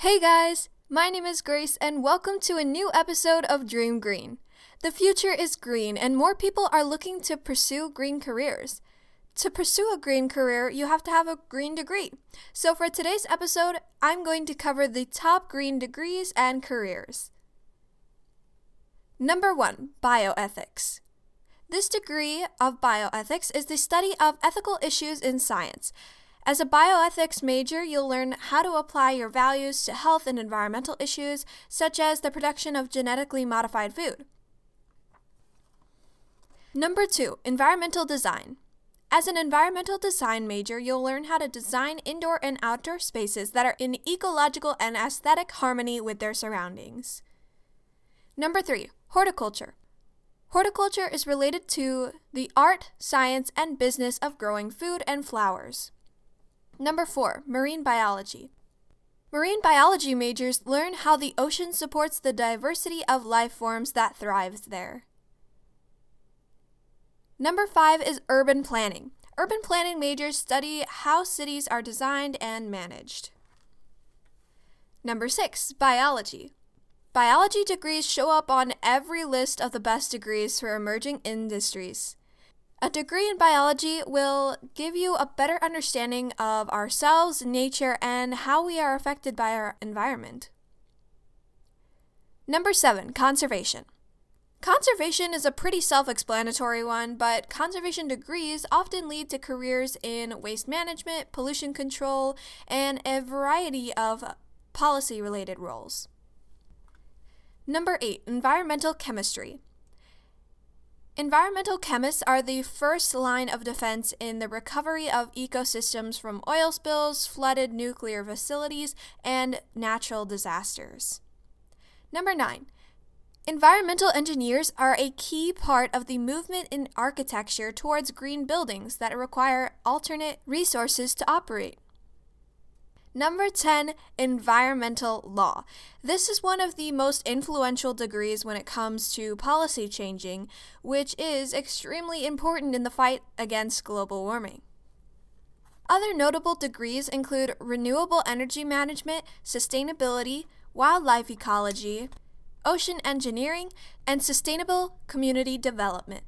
Hey guys, my name is Grace, and welcome to a new episode of Dream Green. The future is green, and more people are looking to pursue green careers. To pursue a green career, you have to have a green degree. So, for today's episode, I'm going to cover the top green degrees and careers. Number one, bioethics. This degree of bioethics is the study of ethical issues in science. As a bioethics major, you'll learn how to apply your values to health and environmental issues, such as the production of genetically modified food. Number two, environmental design. As an environmental design major, you'll learn how to design indoor and outdoor spaces that are in ecological and aesthetic harmony with their surroundings. Number three, horticulture. Horticulture is related to the art, science, and business of growing food and flowers. Number four, marine biology. Marine biology majors learn how the ocean supports the diversity of life forms that thrives there. Number five is urban planning. Urban planning majors study how cities are designed and managed. Number six, biology. Biology degrees show up on every list of the best degrees for emerging industries. A degree in biology will give you a better understanding of ourselves, nature, and how we are affected by our environment. Number seven, conservation. Conservation is a pretty self explanatory one, but conservation degrees often lead to careers in waste management, pollution control, and a variety of policy related roles. Number eight, environmental chemistry. Environmental chemists are the first line of defense in the recovery of ecosystems from oil spills, flooded nuclear facilities, and natural disasters. Number nine, Environmental engineers are a key part of the movement in architecture towards green buildings that require alternate resources to operate. Number 10, Environmental Law. This is one of the most influential degrees when it comes to policy changing, which is extremely important in the fight against global warming. Other notable degrees include Renewable Energy Management, Sustainability, Wildlife Ecology, ocean engineering, and sustainable community development.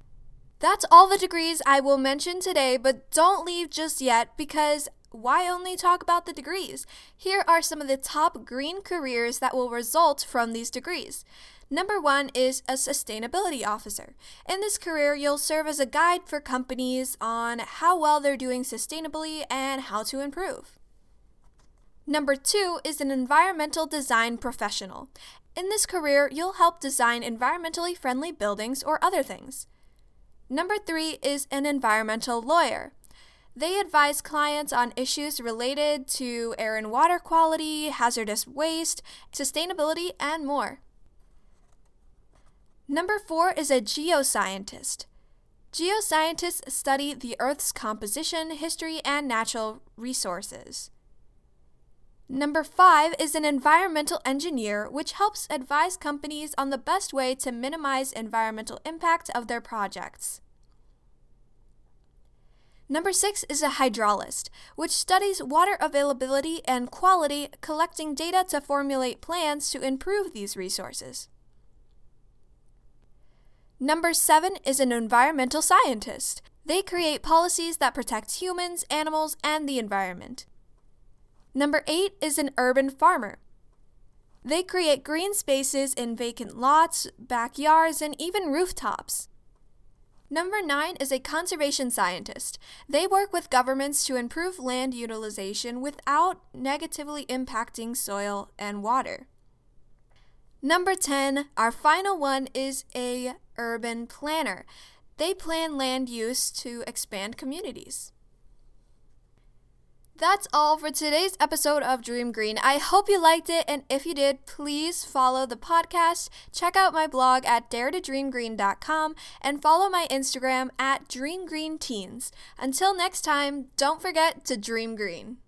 That's all the degrees I will mention today, but don't leave just yet because why only talk about the degrees? Here are some of the top green careers that will result from these degrees. Number one is a sustainability officer. In this career, you'll serve as a guide for companies on how well they're doing sustainably and how to improve. Number two is an environmental design professional. In this career, you'll help design environmentally friendly buildings or other things. Number three is an environmental lawyer. They advise clients on issues related to air and water quality, hazardous waste, sustainability, and more. Number four is a geoscientist. Geoscientists study the Earth's composition, history, and natural resources. Number five is an environmental engineer, which helps advise companies on the best way to minimize environmental impact of their projects. Number six is a hydrologist, which studies water availability and quality, collecting data to formulate plans to improve these resources. Number seven is an environmental scientist. They create policies that protect humans, animals, and the environment. Number eight is an urban farmer. They create green spaces in vacant lots, backyards, and even rooftops. Number nine is a conservation scientist. They work with governments to improve land utilization without negatively impacting soil and water. Number 10, our final one is a urban planner. They plan land use to expand communities. That's all for today's episode of Dream Green. I hope you liked it, and if you did, please follow the podcast, check out my blog at daretodreamgreen.com, and follow my Instagram at dreamgreenteens. Until next time, don't forget to dream green.